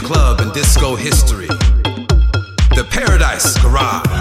club in disco history, the Paradise Garage.